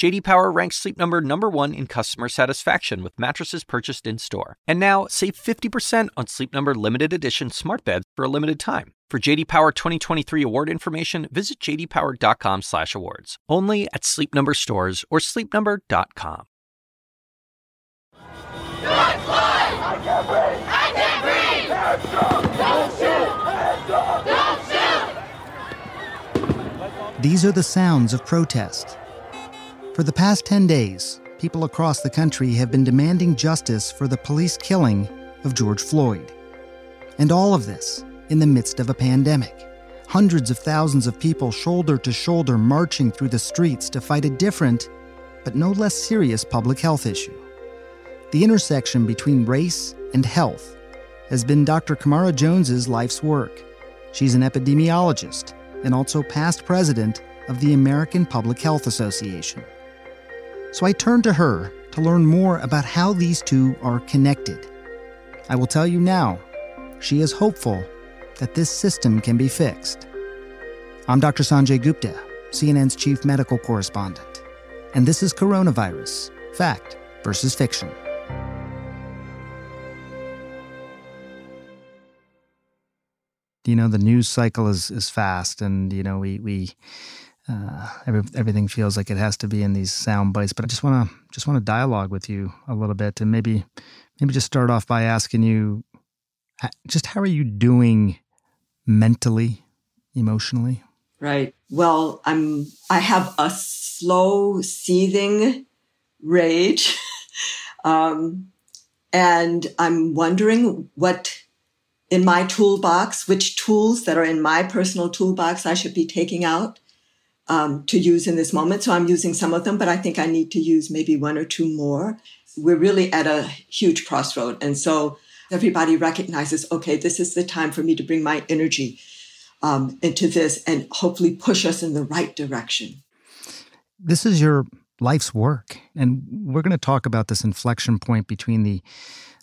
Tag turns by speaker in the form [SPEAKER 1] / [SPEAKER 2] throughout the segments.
[SPEAKER 1] JD Power ranks Sleep Number number 1 in customer satisfaction with mattresses purchased in-store. And now, save 50% on Sleep Number limited edition smart beds for a limited time. For JD Power 2023 award information, visit jdpower.com/awards. Only at Sleep Number stores or sleepnumber.com.
[SPEAKER 2] Don't fly! I can't breathe! I can't breathe! Don't shoot! Don't shoot!
[SPEAKER 3] These are the sounds of protest. For the past 10 days, people across the country have been demanding justice for the police killing of George Floyd. And all of this in the midst of a pandemic. Hundreds of thousands of people shoulder to shoulder marching through the streets to fight a different, but no less serious public health issue. The intersection between race and health has been Dr. Camara Jones's life's work. She's an epidemiologist and also past president of the American Public Health Association. So I turned to her to learn more about how these two are connected. I will tell you now, she is hopeful that this system can be fixed. I'm Dr. Sanjay Gupta, CNN's chief medical correspondent, and this is Coronavirus Fact versus Fiction. You know, the news cycle is, is fast, and, you know, we, we, uh, every, everything feels like it has to be in these sound bites. But I just want to just want to dialogue with you a little bit, and maybe maybe just start off by asking you, just how are you doing mentally, emotionally?
[SPEAKER 4] Right. Well, I'm I have a slow seething rage. um, and I'm wondering what in my toolbox, which tools that are in my personal toolbox I should be taking out um, to use in this moment. So I'm using some of them, but I think I need to use maybe one or two more. We're really at a huge crossroad. And so everybody recognizes, okay, this is the time for me to bring my energy um, into this and hopefully push us in the right direction.
[SPEAKER 3] This is your life's work, and we're going to talk about this inflection point between the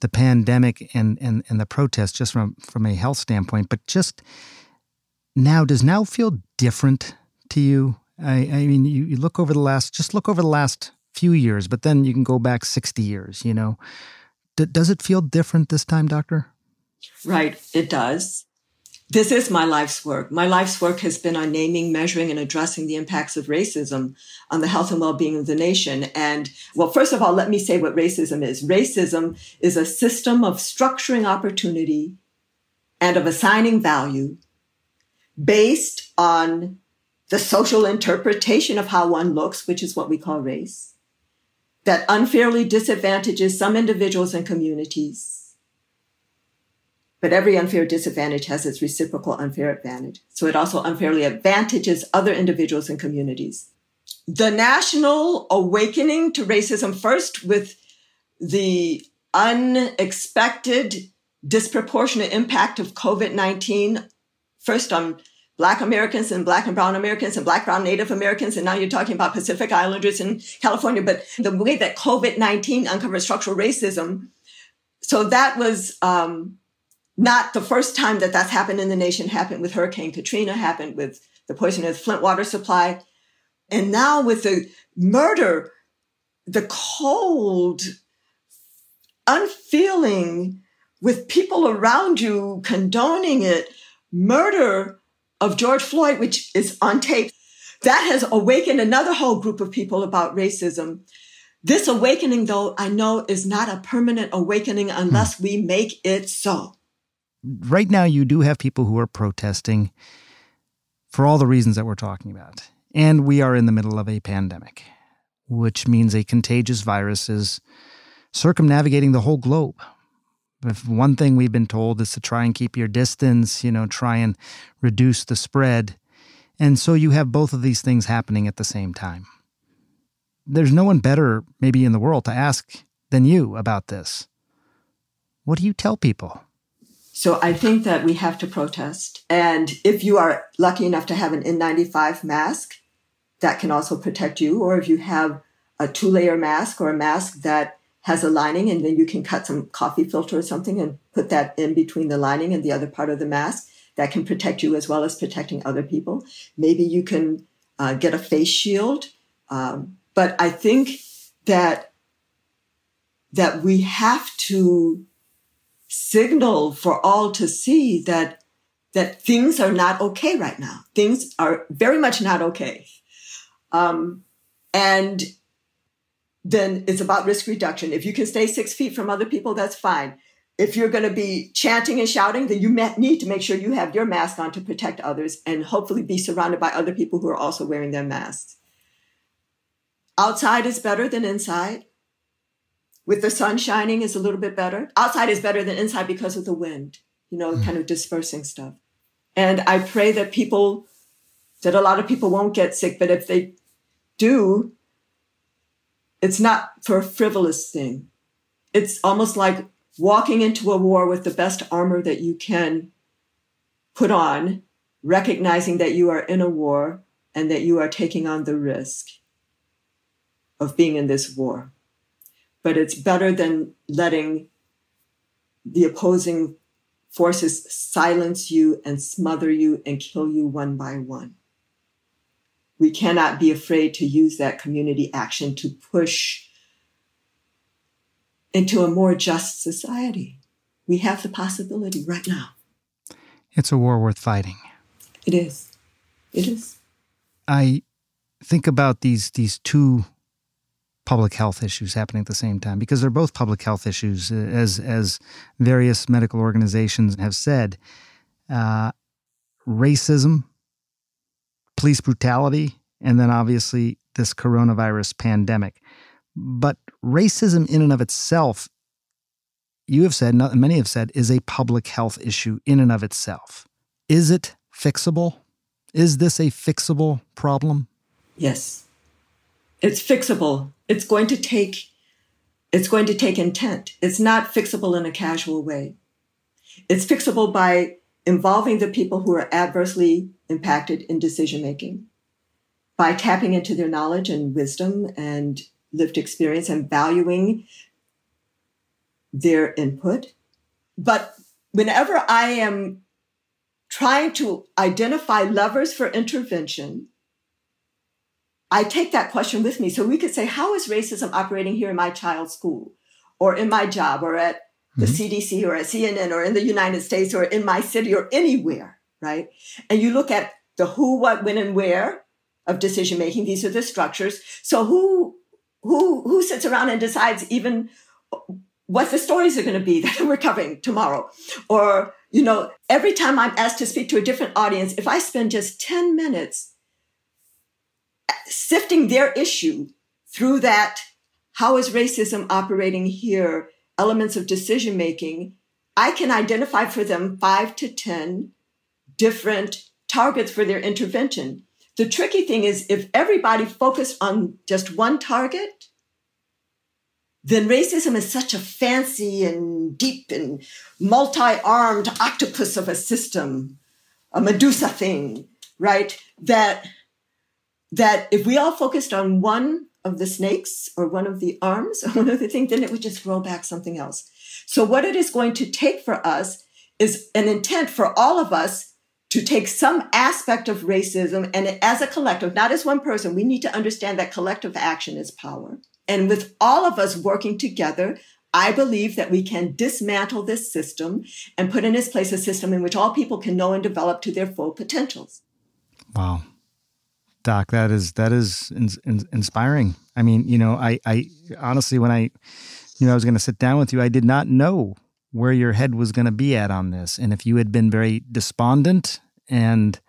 [SPEAKER 3] the pandemic and and and the protest, just from from a health standpoint. But just now, does now feel different to you? I, I mean, you, you look over the last, just look over the last few years, but then you can go back sixty years. You know, D- does it feel different this time, doctor?
[SPEAKER 4] Right, it does. This is my life's work. My life's work has been on naming, measuring, and addressing the impacts of racism on the health and well-being of the nation. And well, first of all, let me say what racism is. Racism is a system of structuring opportunity and of assigning value based on the social interpretation of how one looks, which is what we call race, that unfairly disadvantages some individuals and communities but every unfair disadvantage has its reciprocal unfair advantage. So it also unfairly advantages other individuals and communities. The national awakening to racism first with the unexpected disproportionate impact of COVID-19 first on Black Americans and Black and Brown Americans and Black, Brown, Native Americans. And now you're talking about Pacific Islanders in California. But the way that COVID-19 uncovered structural racism. So that was, um, not the first time that that's happened in the nation happened with Hurricane Katrina, happened with the poisoning of the Flint water supply. And now with the murder, the cold, unfeeling with people around you condoning it, murder of George Floyd, which is on tape, that has awakened another whole group of people about racism. This awakening, though, I know is not a permanent awakening unless hmm. we make it so
[SPEAKER 3] right now you do have people who are protesting for all the reasons that we're talking about. And we are in the middle of a pandemic, which means a contagious virus is circumnavigating the whole globe. If one thing we've been told is to try and keep your distance, you know, try and reduce the spread. And so you have both of these things happening at the same time. There's no one better, maybe in the world, to ask than you about this. What do you tell people?
[SPEAKER 4] So I think that we have to protest. And if you are lucky enough to have an N95 mask, that can also protect you. Or if you have a two layer mask or a mask that has a lining and then you can cut some coffee filter or something and put that in between the lining and the other part of the mask that can protect you as well as protecting other people. Maybe you can uh, get a face shield. Um, but I think that that we have to signal for all to see that that things are not okay right now. Things are very much not okay. Um, and then it's about risk reduction. If you can stay six feet from other people, that's fine. If you're going to be chanting and shouting, then you need to make sure you have your mask on to protect others and hopefully be surrounded by other people who are also wearing their masks. Outside is better than inside. With the sun shining is a little bit better. Outside is better than inside because of the wind, you know, mm. kind of dispersing stuff. And I pray that people, that a lot of people won't get sick, but if they do, it's not for a frivolous thing. It's almost like walking into a war with the best armor that you can put on, recognizing that you are in a war and that you are taking on the risk of being in this war. But it's better than letting the opposing forces silence you and smother you and kill you one by one we cannot be afraid to use that community action to push into a more just society. We have the possibility right now.
[SPEAKER 3] It's a war worth fighting.
[SPEAKER 4] It is. It is.
[SPEAKER 3] I think about these these two public health issues happening at the same time because they're both public health issues, as as various medical organizations have said. Uh, racism police brutality, and then obviously this coronavirus pandemic. But racism, in and of itself, you have said, many have said, is a public health issue in and of itself. Is it fixable? Is this a fixable problem?
[SPEAKER 4] Yes. It's fixable. It's going to take it's going to take intent. It's not fixable in a casual way. It's fixable by involving the people who are adversely impacted in decision making by tapping into their knowledge and wisdom and lived experience and valuing their input. But whenever I am trying to identify levers for intervention, I take that question with me. So we could say, how is racism operating here in my child's school or in my job or at the mm-hmm. CDC or at CNN or in the United States or in my city or anywhere? right? And you look at the who, what, when, and where of decision making. These are the structures. So who who who sits around and decides even what the stories are going to be that we're covering tomorrow? Or, you know, every time I'm asked to speak to a different audience, if I spend just 10 minutes sifting their issue through that, how is racism operating here? Elements of decision making, I can identify for them five to 10 different targets for their intervention. The tricky thing is if everybody focused on just one target, then racism is such a fancy and deep and multi-armed octopus of a system, a Medusa thing, right? That, that if we all focused on one of the snakes or one of the arms or one of the things, then it would just roll back something else. So what it is going to take for us is an intent for all of us to take some aspect of racism and as a collective, not as one person, we need to understand that collective action is power. And with all of us working together, I believe that we can dismantle this system and put in its place a system in which all people can know and develop to their full potentials.
[SPEAKER 3] Wow. Doc, that is that is in, in, inspiring. I mean, you know, I, I honestly, when I knew I was going to sit down with you, I did not know where your head was going to be at on this. And if you had been very despondent and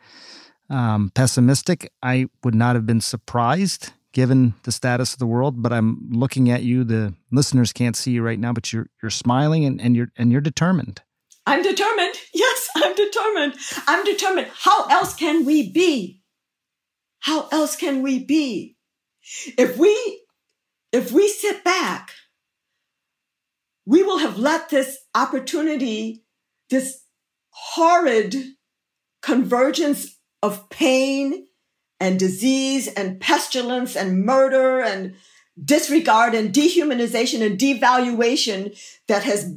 [SPEAKER 3] um, pessimistic, I would not have been surprised given the status of the world. But I'm looking at you. The listeners can't see you right now, but you're you're smiling and, and you're and you're determined.
[SPEAKER 4] I'm determined. Yes, I'm determined. I'm determined. How else can we be? How else can we be? If we if we sit back we will have let this opportunity, this horrid convergence of pain and disease and pestilence and murder and disregard and dehumanization and devaluation that has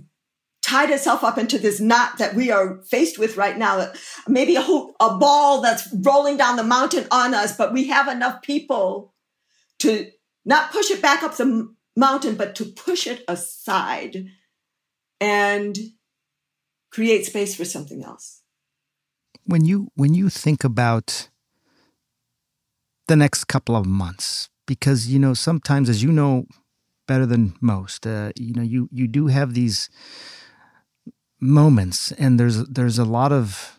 [SPEAKER 4] tied itself up into this knot that we are faced with right now. Maybe a, a ball that's rolling down the mountain on us, but we have enough people to not push it back up the mountain, but to push it aside and create space for something else.
[SPEAKER 3] When you when you think about the next couple of months, because you know sometimes, as you know better than most, uh, you know you you do have these moments, and there's there's a lot of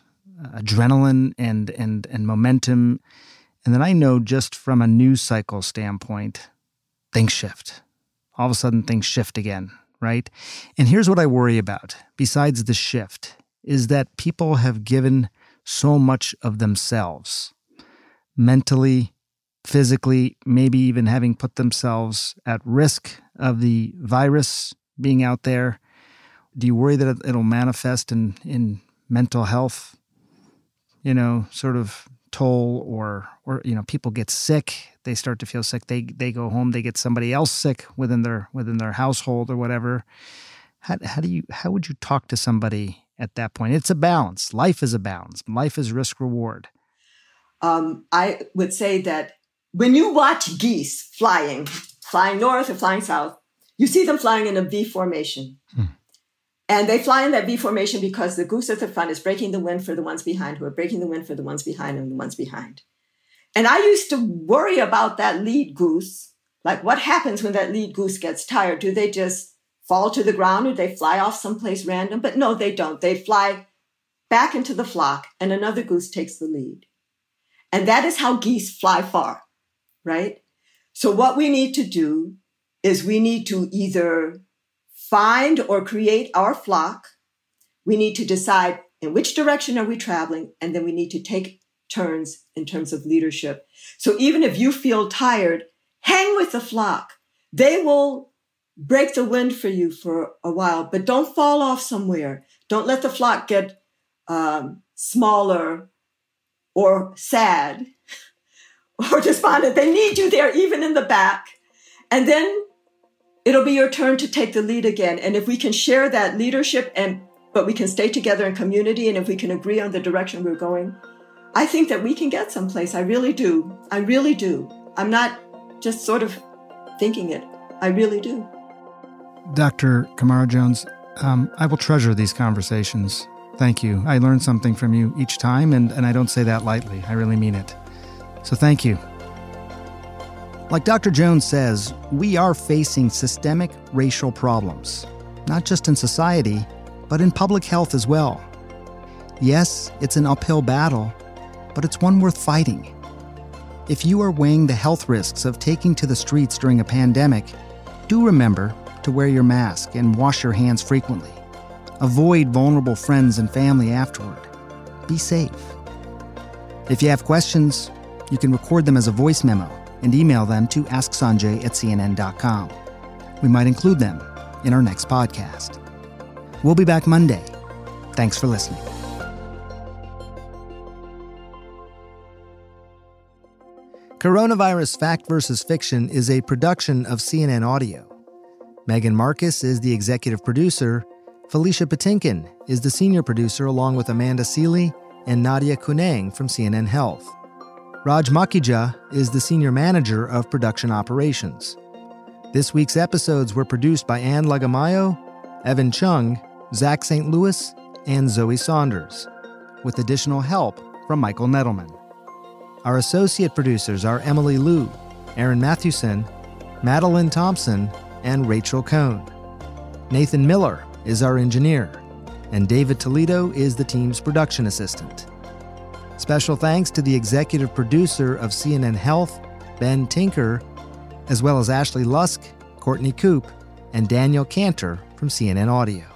[SPEAKER 3] adrenaline and and and momentum, and then I know just from a news cycle standpoint, things shift. All of a sudden, things shift again, right? And here's what I worry about. Besides the shift, is that people have given so much of themselves mentally, physically, maybe even having put themselves at risk of the virus being out there do you worry that it'll manifest in in mental health you know sort of toll or or you know people get sick they start to feel sick they they go home they get somebody else sick within their within their household or whatever. How, how do you how would you talk to somebody at that point? It's a balance. Life is a balance. Life is risk reward.
[SPEAKER 4] Um, i would say that when you watch geese flying flying north or flying south you see them flying in a v formation. Hmm. And they fly in that V formation because the goose at the front is breaking the wind for the ones behind, who are breaking the wind for the ones behind and the ones behind. And I used to worry about that lead goose. Like, what happens when that lead goose gets tired? Do they just fall to the ground or they fly off someplace random? But no, they don't. They fly back into the flock and another goose takes the lead. And that is how geese fly far, right? So what we need to do is we need to either find or create our flock. We need to decide in which direction are we traveling, and then we need to take turns in terms of leadership. So even if you feel tired, hang with the flock. They will break the wind for you for a while, but don't fall off somewhere. Don't let the flock get um, smaller or sad or despondent. They need you there, even in the back. And then it'll be your turn to take the lead again. And if we can share that leadership and but we can stay together in community and if we can agree on the direction we're going, I think that we can get someplace. I really do. I really do. I'm not just sort of thinking it. I really do.
[SPEAKER 3] Dr. Camara Jones, um, I will treasure these conversations. Thank you. I learn something from you each time, and, and I don't say that lightly. I really mean it. So thank you. Like Dr. Jones says, we are facing systemic racial problems, not just in society, but in public health as well. Yes, it's an uphill battle, but it's one worth fighting. If you are weighing the health risks of taking to the streets during a pandemic, do remember to wear your mask and wash your hands frequently. Avoid vulnerable friends and family afterward. Be safe. If you have questions, you can record them as a voice memo and email them to asksanjay at cnn.com. We might include them in our next podcast. We'll be back Monday. Thanks for listening. Coronavirus Fact versus Fiction is a production of CNN Audio. Megan Marcus is the executive producer. Felicia Patinkin is the senior producer, along with Amanda Sealy and Nadia Kounang from CNN Health. Raj Makhija is the Senior Manager of Production Operations. This week's episodes were produced by Anne Lagamayo, Evan Chung, Zach St. Louis, and Zoe Saunders, with additional help from Michael Nettleman. Our associate producers are Emily Liu, Aaron Mathewson, Madeline Thompson, and Rachel Cohn. Nathan Miller is our engineer, and David Toledo is the team's production assistant. Special thanks to the executive producer of CNN Health, Ben Tinker, as well as Ashley Lusk, Courtney Coop, and Daniel Cantor from CNN Audio.